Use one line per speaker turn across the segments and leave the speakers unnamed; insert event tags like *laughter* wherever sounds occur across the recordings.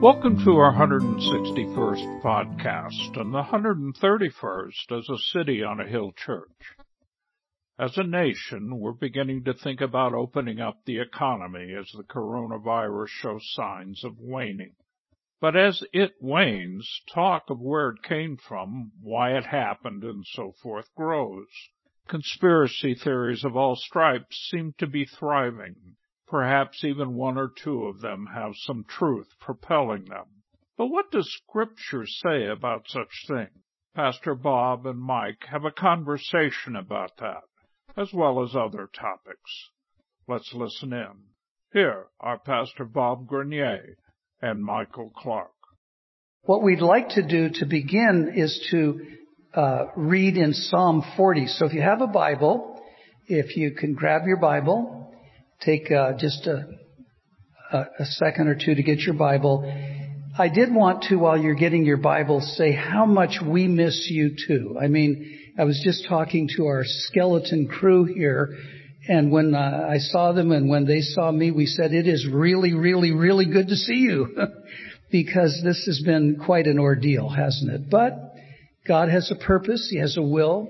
Welcome to our 161st podcast and the 131st as a city on a hill church. As a nation, we're beginning to think about opening up the economy as the coronavirus shows signs of waning. But as it wanes, talk of where it came from, why it happened, and so forth grows. Conspiracy theories of all stripes seem to be thriving. Perhaps even one or two of them have some truth propelling them. But what does Scripture say about such things? Pastor Bob and Mike have a conversation about that, as well as other topics. Let's listen in. Here are Pastor Bob Grenier and Michael Clark.
What we'd like to do to begin is to uh, read in Psalm 40. So if you have a Bible, if you can grab your Bible, take uh, just a, a, second or two to get your Bible. I did want to, while you're getting your Bible, say how much we miss you too. I mean, I was just talking to our skeleton crew here, and when uh, I saw them and when they saw me, we said, it is really, really, really good to see you. *laughs* because this has been quite an ordeal, hasn't it? But God has a purpose. He has a will.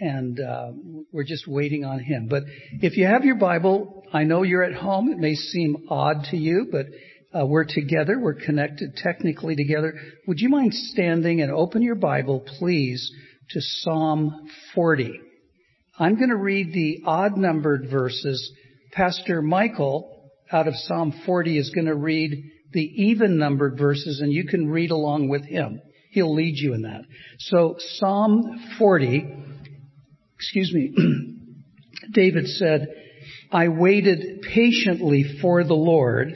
And uh, we're just waiting on Him. But if you have your Bible, I know you're at home. It may seem odd to you, but uh, we're together. We're connected technically together. Would you mind standing and open your Bible, please, to Psalm 40? I'm going to read the odd numbered verses. Pastor Michael out of Psalm 40 is going to read the even numbered verses and you can read along with him. He'll lead you in that. So Psalm 40, excuse me, *clears throat* David said, I waited patiently for the Lord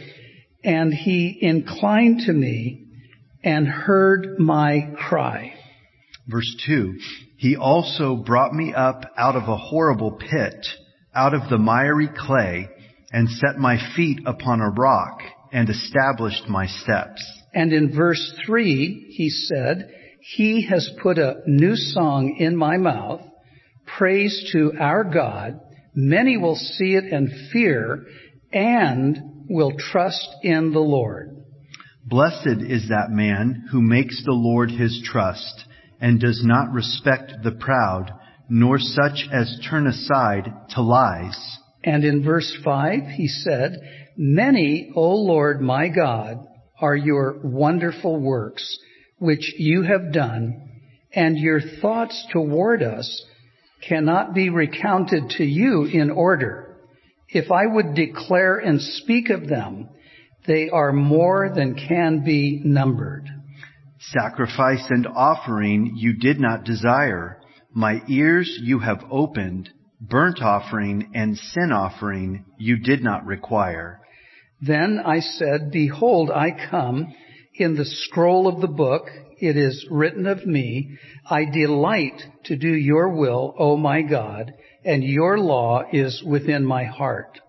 and he inclined to me and heard my cry.
Verse 2 He also brought me up out of a horrible pit, out of the miry clay, and set my feet upon a rock, and established my steps.
And in verse 3, he said, He has put a new song in my mouth, praise to our God. Many will see it and fear, and will trust in the Lord.
Blessed is that man who makes the Lord his trust and does not respect the proud, nor such as turn aside to lies.
And in verse 5, he said, Many, O Lord my God, are your wonderful works, which you have done, and your thoughts toward us cannot be recounted to you in order. If I would declare and speak of them, they are more than can be numbered.
Sacrifice and offering you did not desire. My ears you have opened. Burnt offering and sin offering you did not require.
Then I said, Behold, I come. In the scroll of the book it is written of me, I delight to do your will, O my God, and your law is within my heart.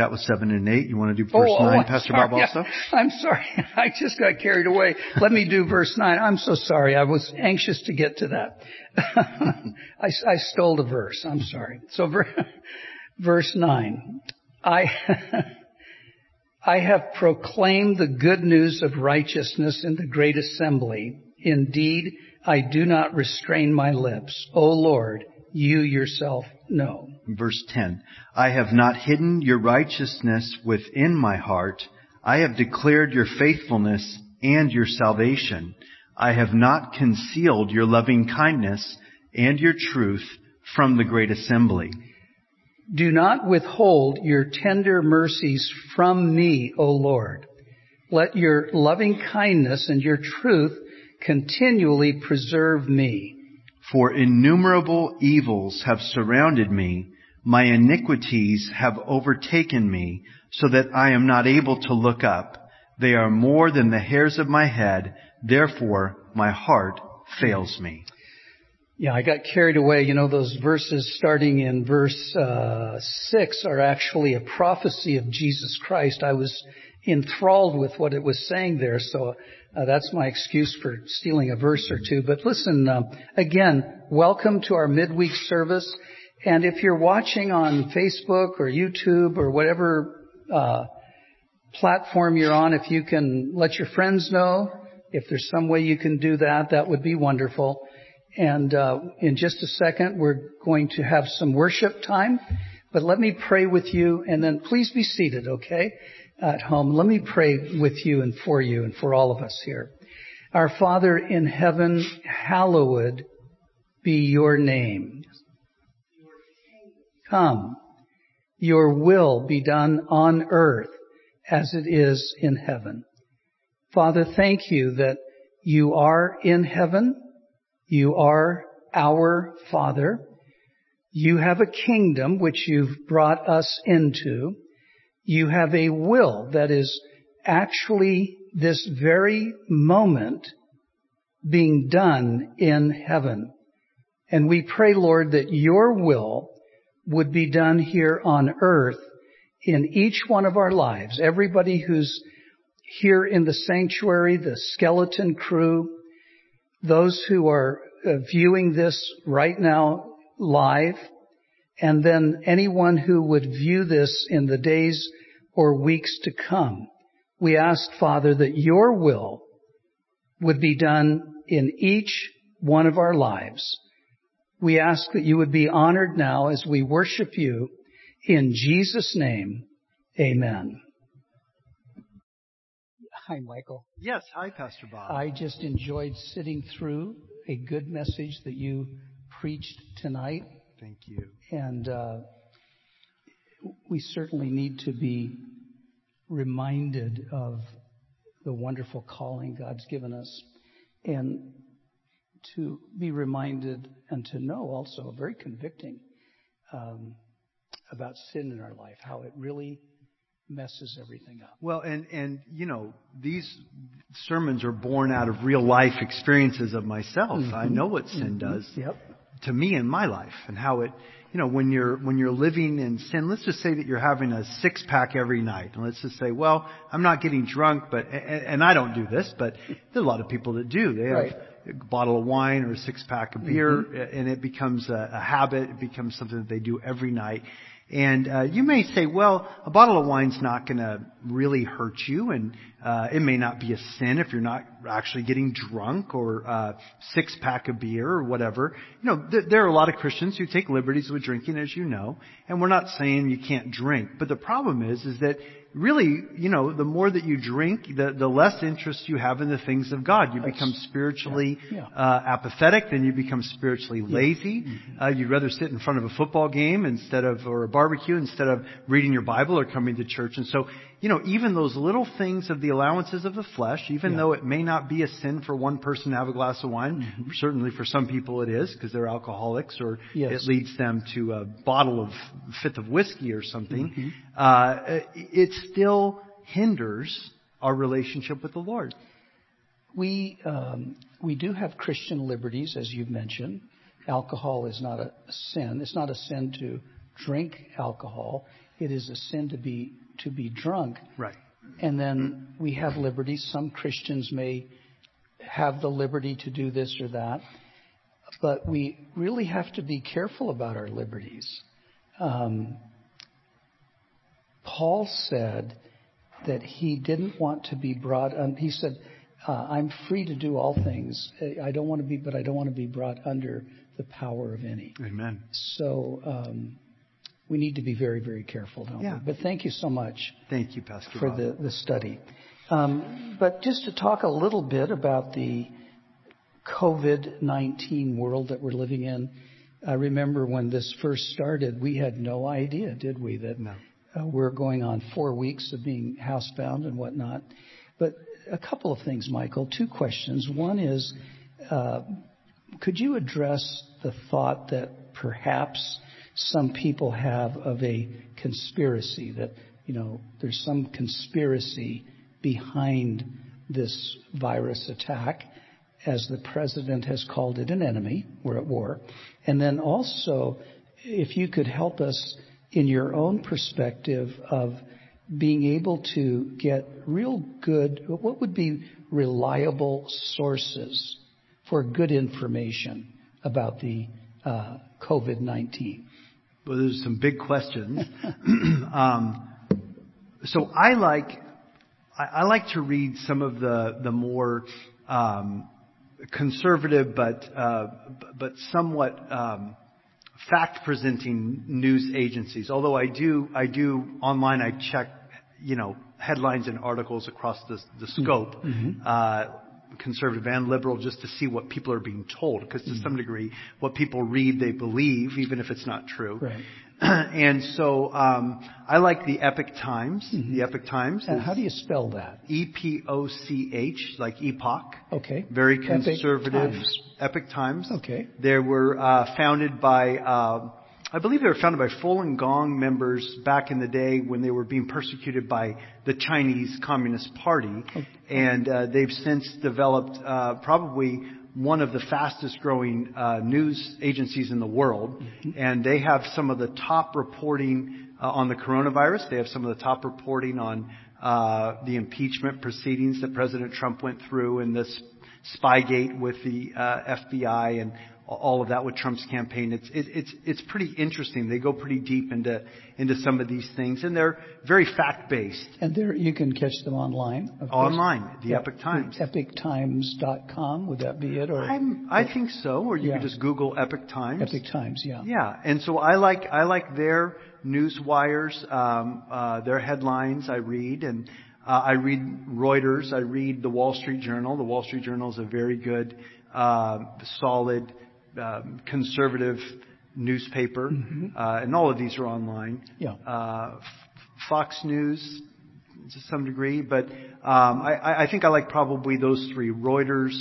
That was seven and eight. You want to do oh, verse
oh,
nine,
oh,
Pastor
sorry.
Bob also?
Yeah, *laughs* I'm sorry. *laughs* I just got carried away. Let me do verse nine. I'm so sorry. I was anxious to get to that. *laughs* I, I, stole the verse. I'm sorry. So ver- verse nine. I, I have proclaimed the good news of righteousness in the great assembly. Indeed, I do not restrain my lips. O Lord, you yourself know.
Verse 10. I have not hidden your righteousness within my heart. I have declared your faithfulness and your salvation. I have not concealed your loving kindness and your truth from the great assembly.
Do not withhold your tender mercies from me, O Lord. Let your loving kindness and your truth continually preserve me.
For innumerable evils have surrounded me. My iniquities have overtaken me so that I am not able to look up. They are more than the hairs of my head. Therefore, my heart fails me.
Yeah, I got carried away. You know, those verses starting in verse uh, six are actually a prophecy of Jesus Christ. I was enthralled with what it was saying there, so uh, that's my excuse for stealing a verse or two. But listen, uh, again, welcome to our midweek service. And if you're watching on Facebook or YouTube or whatever uh, platform you're on, if you can let your friends know, if there's some way you can do that, that would be wonderful. And uh, in just a second, we're going to have some worship time. But let me pray with you, and then please be seated, okay? At home. Let me pray with you and for you and for all of us here. Our Father in heaven, hallowed be your name. Come, your will be done on earth as it is in heaven. Father, thank you that you are in heaven. You are our Father. You have a kingdom which you've brought us into. You have a will that is actually this very moment being done in heaven. And we pray, Lord, that your will would be done here on earth in each one of our lives. Everybody who's here in the sanctuary, the skeleton crew, those who are uh, viewing this right now live, and then anyone who would view this in the days or weeks to come. We ask, Father, that your will would be done in each one of our lives. We ask that you would be honored now as we worship you in Jesus' name. Amen. Hi, Michael.
Yes. Hi, Pastor Bob.
I just enjoyed sitting through a good message that you preached tonight.
Thank you.
And uh, we certainly need to be reminded of the wonderful calling God's given us. And to be reminded and to know also, very convicting, um, about sin in our life, how it really messes everything up.
Well, and and you know these sermons are born out of real life experiences of myself. Mm-hmm. I know what sin mm-hmm. does
yep.
to me in my life, and how it you know, when you're, when you're living in sin, let's just say that you're having a six pack every night. And let's just say, well, I'm not getting drunk, but, and, and I don't do this, but there's a lot of people that do. They have
right.
a bottle of wine or a six pack of beer, mm-hmm. and it becomes a, a habit. It becomes something that they do every night. And uh, you may say, well, a bottle of wine's not going to really hurt you, and uh, it may not be a sin if you're not actually getting drunk or uh, six pack of beer or whatever. You know, th- there are a lot of Christians who take liberties with drinking, as you know, and we're not saying you can't drink. But the problem is, is that really, you know, the more that you drink, the, the less interest you have in the things of God. You become spiritually
yeah, yeah.
Uh, apathetic, then you become spiritually lazy.
Mm-hmm.
Uh, you'd rather sit in front of a football game instead of, or a barbecue instead of reading your Bible or coming to church. And so you know, even those little things of the allowances of the flesh, even
yeah.
though it may not be a sin for one person to have a glass of wine,
mm-hmm.
certainly for some people it is because they're alcoholics or
yes.
it leads them to a bottle of fifth of whiskey or something,
mm-hmm.
uh, it still hinders our relationship with the Lord.
We, um, we do have Christian liberties, as you've mentioned. Alcohol is not a sin. It's not a sin to drink alcohol. It is a sin to be to be drunk.
Right.
And then we have liberties. Some Christians may have the liberty to do this or that, but we really have to be careful about our liberties. Um, Paul said that he didn't want to be brought. Un- he said, uh, "I'm free to do all things. I don't want to be, but I don't want to be brought under the power of any."
Amen.
So um, we need to be very, very careful, don't
yeah.
we? But thank you so much.
Thank you, Pastor.
For
Bob.
the, the study. Um, but just to talk a little bit about the COVID 19 world that we're living in. I remember when this first started, we had no idea, did we, that
no.
uh, we're going on four weeks of being housebound and whatnot. But a couple of things, Michael. Two questions. One is, uh, could you address the thought that perhaps some people have of a conspiracy that, you know, there's some conspiracy behind this virus attack, as the president has called it an enemy. We're at war. And then also, if you could help us in your own perspective of being able to get real good, what would be reliable sources for good information about the uh, COVID 19?
Well, there's some big questions. *clears throat* um, so I like I, I like to read some of the the more um, conservative, but uh, but somewhat um, fact presenting news agencies. Although I do I do online I check you know headlines and articles across the the scope.
Mm-hmm.
Uh, conservative and liberal just to see what people are being told because to some degree what people read they believe even if it's not true
Right. *clears throat*
and so um, I like the Epoch Times. The Epoch Times.
And how do you spell that?
E P O C H, like epoch.
Okay.
Very
Epoch
conservative.
Times.
Epoch Times.
Okay.
They were uh, founded by, uh, I believe they were founded by Falun Gong members back in the day when they were being persecuted by the Chinese Communist Party, and uh, they've since developed uh, probably one of the fastest growing uh, news agencies in the world, and they have some of the top reporting uh, on the coronavirus. They have some of the top reporting on uh, the impeachment proceedings that President Trump went through and this Spygate with the uh, FBI and all of that with Trump's campaign. It's it, it's it's pretty interesting. They go pretty deep into into some of these things, and they're very fact based.
And there you can catch them online. of course.
Online, the
Yeah.
Epoch Times.
EpochTimes.com, would that be it? Or
I'm, I think so, or you
Yeah.
could just Google Epoch Times.
Epoch Times, yeah.
Yeah, and so I like I like their news wires, um, uh, their headlines. I read, and uh, I read Reuters. I read the Wall Street Journal. The Wall Street Journal is a very good, uh, solid, um, conservative newspaper, uh, and all of these are online.
Yeah.
Uh, F- Fox News to some degree, but um, I, I- I think I like probably those three: Reuters,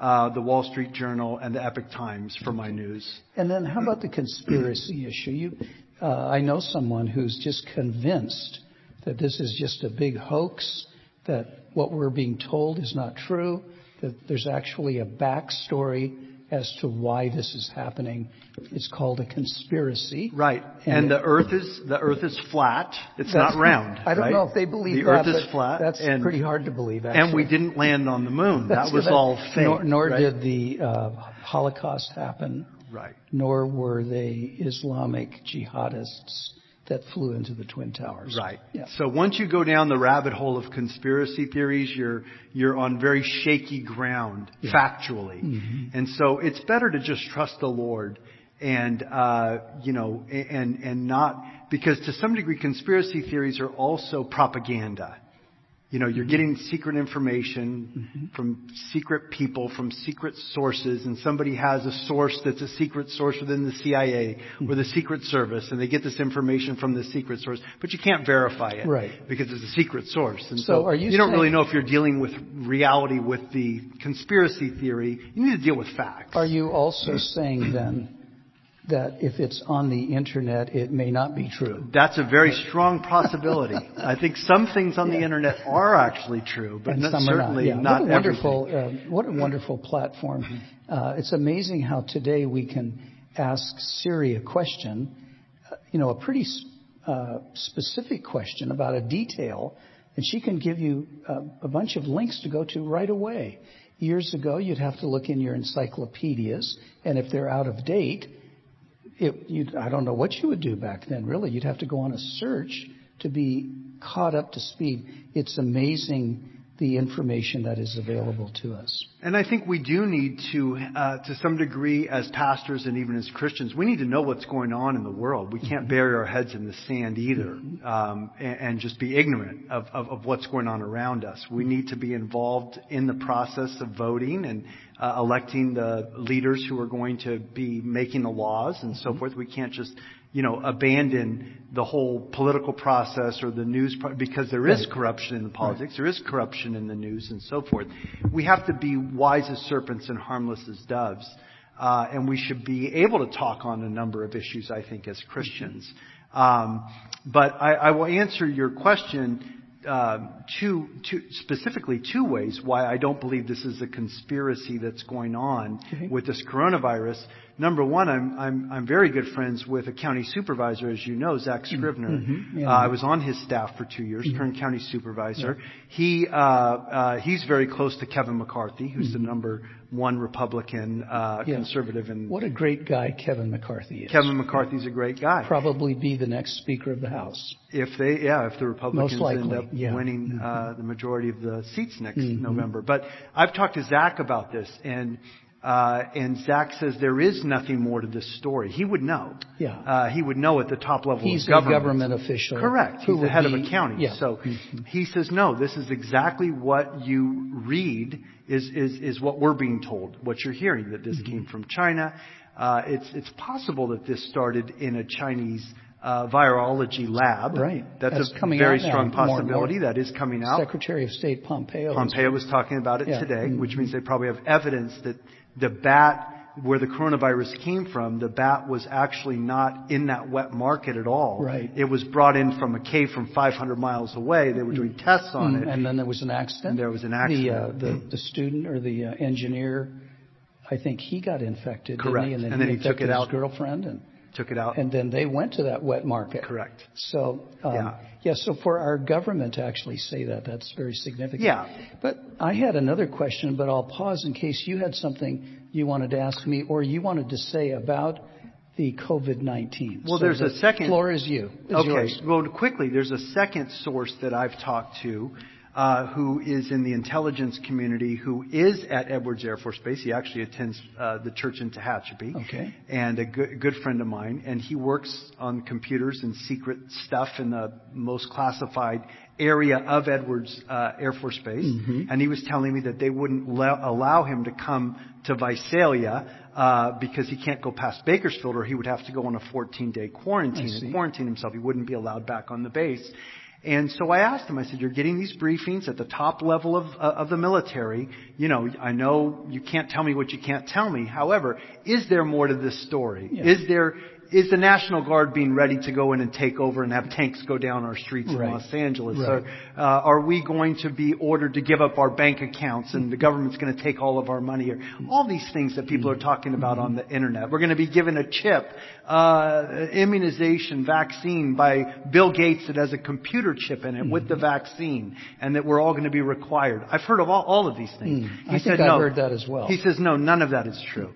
uh, the Wall Street Journal, and the Epoch Times for my news.
And then how about the conspiracy *clears throat* issue? You, uh, I know someone who's just convinced that this is just a big hoax, that what we're being told is not true, that there's actually a backstory as to why this is happening. It's called a conspiracy.
Right.
And
And, the Earth is the Earth is flat. It's not round.
I don't
right?
know if they believe
the
that.
Earth is flat.
That's
and,
pretty hard to believe. Actually.
And we didn't land on the moon. That was all fake.
Nor, nor
right?
did the uh, Holocaust happen.
Right.
Nor were they Islamic jihadists that flew into the twin towers.
Right.
Yeah.
So once you go down the rabbit hole of conspiracy theories, you're you're on very shaky ground factually,
Mm-hmm.
and so it's better to just trust the Lord and uh, you know and and not because to some degree conspiracy theories are also propaganda. You know, you're getting secret information mm-hmm. from secret people, from secret sources, and somebody has a source that's a secret source within the CIA mm-hmm. or the Secret Service, and they get this information from the secret source, but you can't verify it.
Right.
Because it's a secret source. And
So
so,
are you you
don't really know if you're dealing with reality with the conspiracy theory. You need to deal with facts.
Are you also saying then that if it's on the internet, it may not be true?
That's a very strong possibility. *laughs* I think some things on the internet are actually true, but not,
some are not.
certainly
Yeah.
not
what a wonderful,
everything.
uh, what a wonderful platform. Uh, it's amazing how today we can ask Siri a question, uh, you know, a pretty s- uh, specific question about a detail, and she can give you uh, a bunch of links to go to right away. Years ago, you'd have to look in your encyclopedias, and if they're out of date, I don't know what you would do back then, really. You'd have to go on a search to be caught up to speed. It's amazing the information that is available to us.
And I think we do need to, uh, to some degree, as pastors and even as Christians, we need to know what's going on in the world. We can't bury our heads in the sand either, um, and, and just be ignorant of, of, of what's going on around us. We need to be involved in the process of voting and uh, electing the leaders who are going to be making the laws and so forth. We can't just you know, abandon the whole political process or the news pro- because there is corruption in the politics, there is corruption in the news and so forth. We have to be wise as serpents and harmless as doves. Uh, and we should be able to talk on a number of issues, I think, as Christians. Um, but I, I will answer your question um, two, two, specifically two ways why I don't believe this is a conspiracy that's going on
Okay.
with this coronavirus. Number one, I'm, I'm, I'm very good friends with a county supervisor, as you know, Zack Scrivner.
Mhm. Yeah.
Uh, I was on his staff for two years, Kern County supervisor. He, uh, uh, he's very close to Kevin McCarthy, who's the number one Republican uh,
Yeah.
conservative, and
What a great guy Kevin McCarthy is.
Kevin McCarthy's a great guy.
Probably be the next Speaker of the House.
If they, yeah, if the Republicans end up
yeah. Mm-hmm.
winning uh, the majority of the seats next November. But I've talked to Zack about this, and uh, and Zack says there is nothing more to this story. He would know.
Yeah.
Uh, he would know at the top level
He's
of
a
government.
government official.
Correct.
who
He's the head
be-
of a county.
Yeah.
So he says, no, this is exactly what you read is, is, is what we're being told, what you're hearing, that this came from China. Uh, it's, it's possible that this started in a Chinese uh, virology lab.
Right.
That's,
That's
a
coming
very
out now,
strong
more more.
possibility. That is coming out.
Secretary of State Pompeo.
Pompeo was talking about it
Yeah.
today,
Mhm.
which means they probably have evidence that the bat where the coronavirus came from, the bat was actually not in that wet market at all.
Right.
It was brought in from a cave from 500 miles away. They were doing tests on
Mm,
it.
And then there was an accident.
There was an
The,
accident.
uh, the, the student or the uh, engineer, I think he got infected,
Correct.
he? And then,
And then he took
infected
it
his
out.
girlfriend, and,
Took it out.
and then they went to that wet market.
Correct.
So, um,
Yeah.
yeah. So for our government to actually say that, that's very significant.
Yeah.
But I had another question, but I'll pause in case you had something you wanted to ask me or you wanted to say about the COVID-19.
Well,
So
there's
the
a second-
Floor is you. Is
Okay.
yours.
Well, quickly, there's a second source that I've talked to, uh, who is in the intelligence community, who is at Edwards Air Force Base. He actually attends uh, the church in Tehachapi.
Okay.
And a good, good friend of mine, and he works on computers and secret stuff in the most classified area of Edwards uh, Air Force Base.
Mm-hmm.
And he was telling me that they wouldn't le- allow him to come to Visalia uh, because he can't go past Bakersfield, or he would have to go on a 14-day quarantine and quarantine himself. He wouldn't be allowed back on the base. And so I asked him, I said, you're getting these briefings at the top level of, uh, of the military. You know, I know you can't tell me what you can't tell me. However, is there more to this story?
Yeah.
Is there, is the National Guard being ready to go in and take over and have tanks go down our streets in Los Angeles?
Right.
Or, uh, are we going to be ordered to give up our bank accounts and the government's going to take all of our money? Or all these things that people are talking about on the internet. We're going to be given a chip, uh, immunization, vaccine by Bill Gates that has a computer chip in it with the vaccine, and that we're all going to be required. I've heard of all, all of these things.
Mm. I think I've heard that as well.
He says no, none of that is true.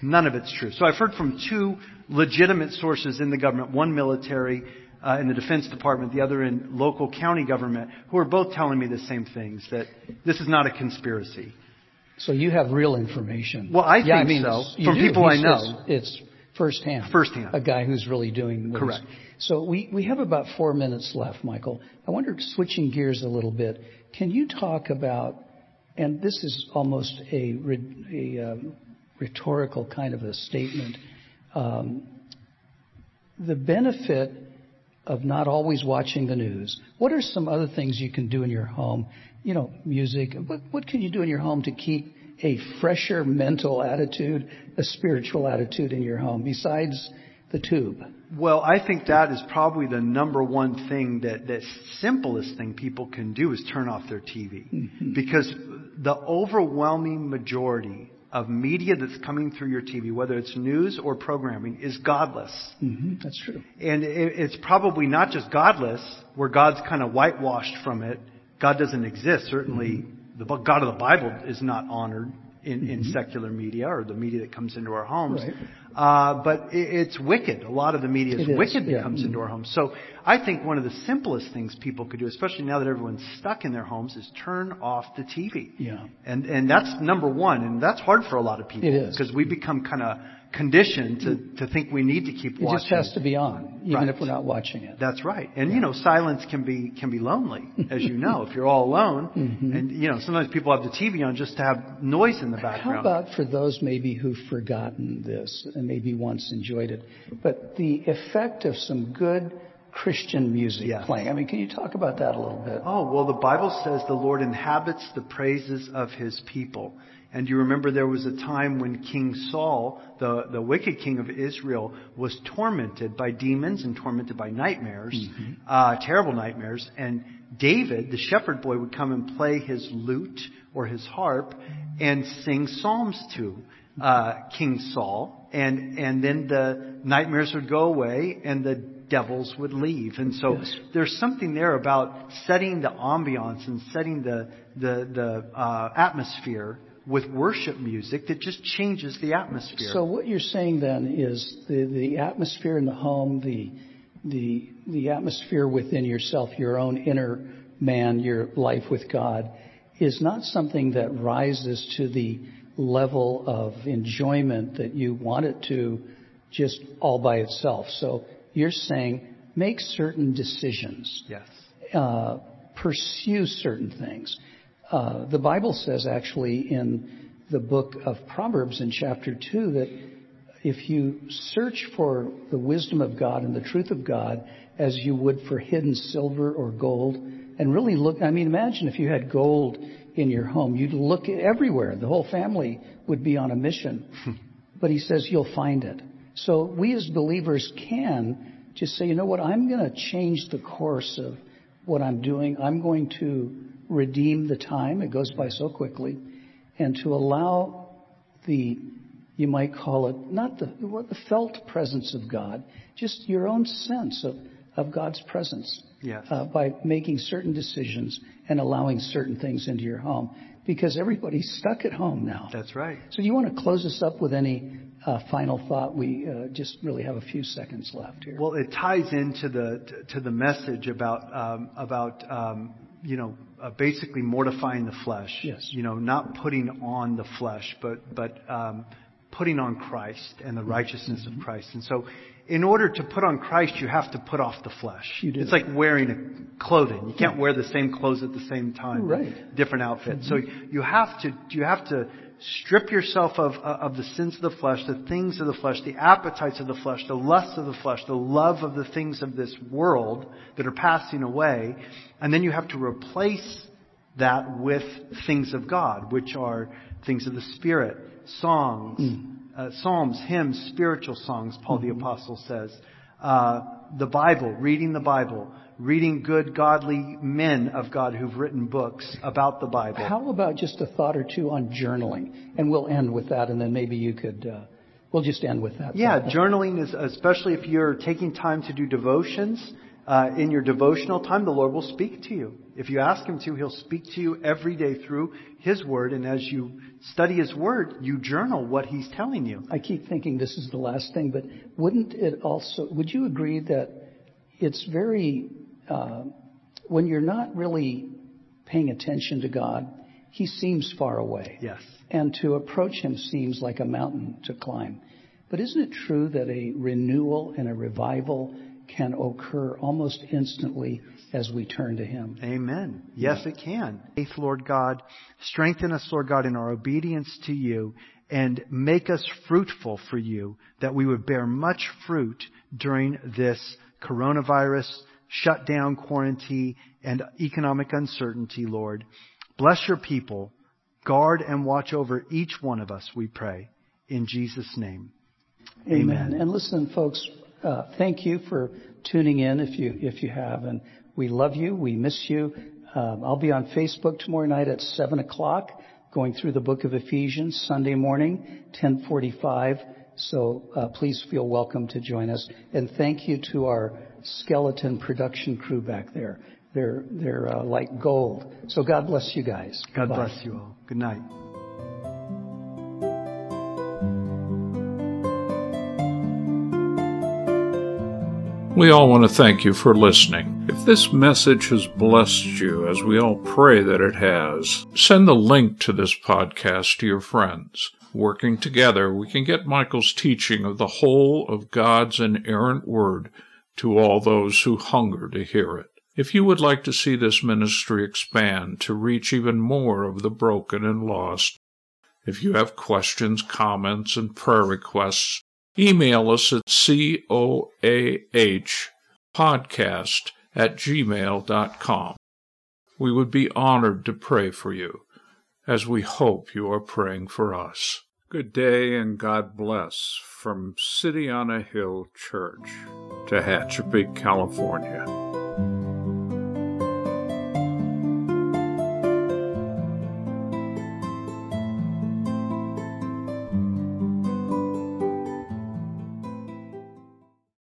None of it's true. So I've heard from two legitimate sources in the government, one military uh, in the Defense Department, the other in local county government, who are both telling me the same things, that this is not a conspiracy.
So you have real information.
Well, I
yeah, I
think
mean,
so. From
do.
people
He
I know.
says It's firsthand.
Firsthand.
A guy who's really doing he's-
Correct.
So we, we have about four minutes left, Michael. I wonder, switching gears a little bit, can you talk about, and this is almost a, a um, rhetorical kind of a statement, Um, the benefit of not always watching the news. What are some other things you can do in your home? You know, music. What, what can you do in your home to keep a fresher mental attitude, a spiritual attitude in your home besides the tube?
Well, I think that is probably the number one thing that the simplest thing people can do is turn off their TV. Mm-hmm. Because the overwhelming majority of media that's coming through your TV, whether it's news or programming, is godless.
hmm That's true.
And it, it's probably not just godless, where God's kind of whitewashed from it. God doesn't exist. Certainly, the Bu- God of the Bible is not honored in, in secular media or the media that comes into our homes.
Right.
Uh, but it, it's wicked. A lot of the media is,
It is,
wicked that
yeah.
comes into our homes. So I think one of the simplest things people could do, especially now that everyone's stuck in their homes, is turn off the TV.
Yeah.
And and that's number one, and that's hard for a lot of people
It is.
because we become kind of conditioned to, to think we need to keep
It
watching.
It just has to be on, even
Right.
if we're not watching it.
That's right. And you know, silence can be can be lonely, as you know, if you're all alone. *laughs* Mm-hmm. And you know, sometimes people have the TV on just to have noise in the background.
How about for those maybe who've forgotten this and maybe once enjoyed it, but the effect of some good Christian music
Yes.
playing? I mean, can you talk about that a little bit?
Oh, well, the Bible says the Lord inhabits the praises of his people. And you remember there was a time when King Saul, the, the wicked king of Israel, was tormented by demons and tormented by nightmares, uh, terrible nightmares. And David, the shepherd boy, would come and play his lute or his harp and sing psalms to uh, King Saul. And, and then the nightmares would go away and the devils would leave. And so
Yes.
there's something there about setting the ambiance and setting the the the uh, atmosphere with worship music that just changes the atmosphere.
So what you're saying then is the, the atmosphere in the home, the, the, the atmosphere within yourself, your own inner man, your life with God, is not something that rises to the level of enjoyment that you want it to just all by itself. So you're saying make certain decisions.
Yes.
Uh, pursue certain things. Uh, the Bible says actually in the book of Proverbs in chapter 2 that if you search for the wisdom of God and the truth of God as you would for hidden silver or gold, and really look, I mean, imagine if you had gold in your home, you'd look everywhere. The whole family would be on a mission. *laughs* but he says you'll find it. So we as believers can just say, you know what, I'm going to change the course of what I'm doing. I'm going to redeem the time. It goes by so quickly. And to allow the, you might call it, not the, what, the felt presence of God, just your own sense of, of God's presence.
Yes.
Uh, by making certain decisions and allowing certain things into your home. Because everybody's stuck at home now.
That's right.
So do you want to close us up with any uh, final thought? We uh, just really have a few seconds left here.
Well, it ties into the to the message about um, about um, you know uh, basically mortifying the flesh.
Yes.
You know, not putting on the flesh, but but um, putting on Christ and the righteousness
mm-hmm.
of Christ. And so, in order to put on Christ, you have to put off the flesh.
You do.
It's like wearing a clothing. You can't wear the same clothes at the same time.
Right.
Different outfits. Mm-hmm. So you have to you have to strip yourself of of the sins of the flesh, the things of the flesh, the appetites of the flesh, the lusts of the flesh, the love of the things of this world that are passing away, and then you have to replace that with things of God, which are things of the Spirit, songs, mm. uh, psalms, hymns, spiritual songs, Paul mm-hmm. the Apostle says, uh, the Bible, reading the Bible, reading good, godly men of God who've written books about the Bible.
How about just a thought or two on journaling? And we'll end with that, and then maybe you could. Uh, we'll just end with that.
Yeah, journaling is especially if you're taking time to do devotions uh, in your devotional time, the Lord will speak to you. If you ask Him to, He'll speak to you every day through His Word. And as you study His Word, you journal what He's telling you.
I keep thinking this is the last thing, but wouldn't it also, would you agree that it's very, Uh, when you're not really paying attention to God, He seems far away.
Yes.
And to approach Him seems like a mountain to climb. But isn't it true that a renewal and a revival can occur almost instantly as we turn to Him.
Amen. Yes, it can. Faith, Lord God, strengthen us, Lord God, in our obedience to you and make us fruitful for you that we would bear much fruit during this coronavirus shutdown, quarantine, and economic uncertainty, Lord. Bless your people. Guard and watch over each one of us, we pray. In Jesus' name.
Amen. Amen. And listen, folks, uh, thank you for tuning in if you if you have, and we love you. We miss you. Um, I'll be on Facebook tomorrow night at seven o'clock, going through the book of Ephesians. Sunday morning, ten forty-five. So uh, please feel welcome to join us, and thank you to our skeleton production crew back there. They're they're uh, like gold. So God bless you guys.
God Bye. bless you all. Good night.
We all want to thank you for listening. If this message has blessed you, as we all pray that it has, send the link to this podcast to your friends. Working together, we can get Michael's teaching of the whole of God's inerrant word to all those who hunger to hear it. If you would like to see this ministry expand to reach even more of the broken and lost, if you have questions, comments, and prayer requests, Email us at coahpodcast at gmail.com. We would be honored to pray for you, as we hope you are praying for us. Good day and God bless from City on a Hill Church, Tehachapi, California.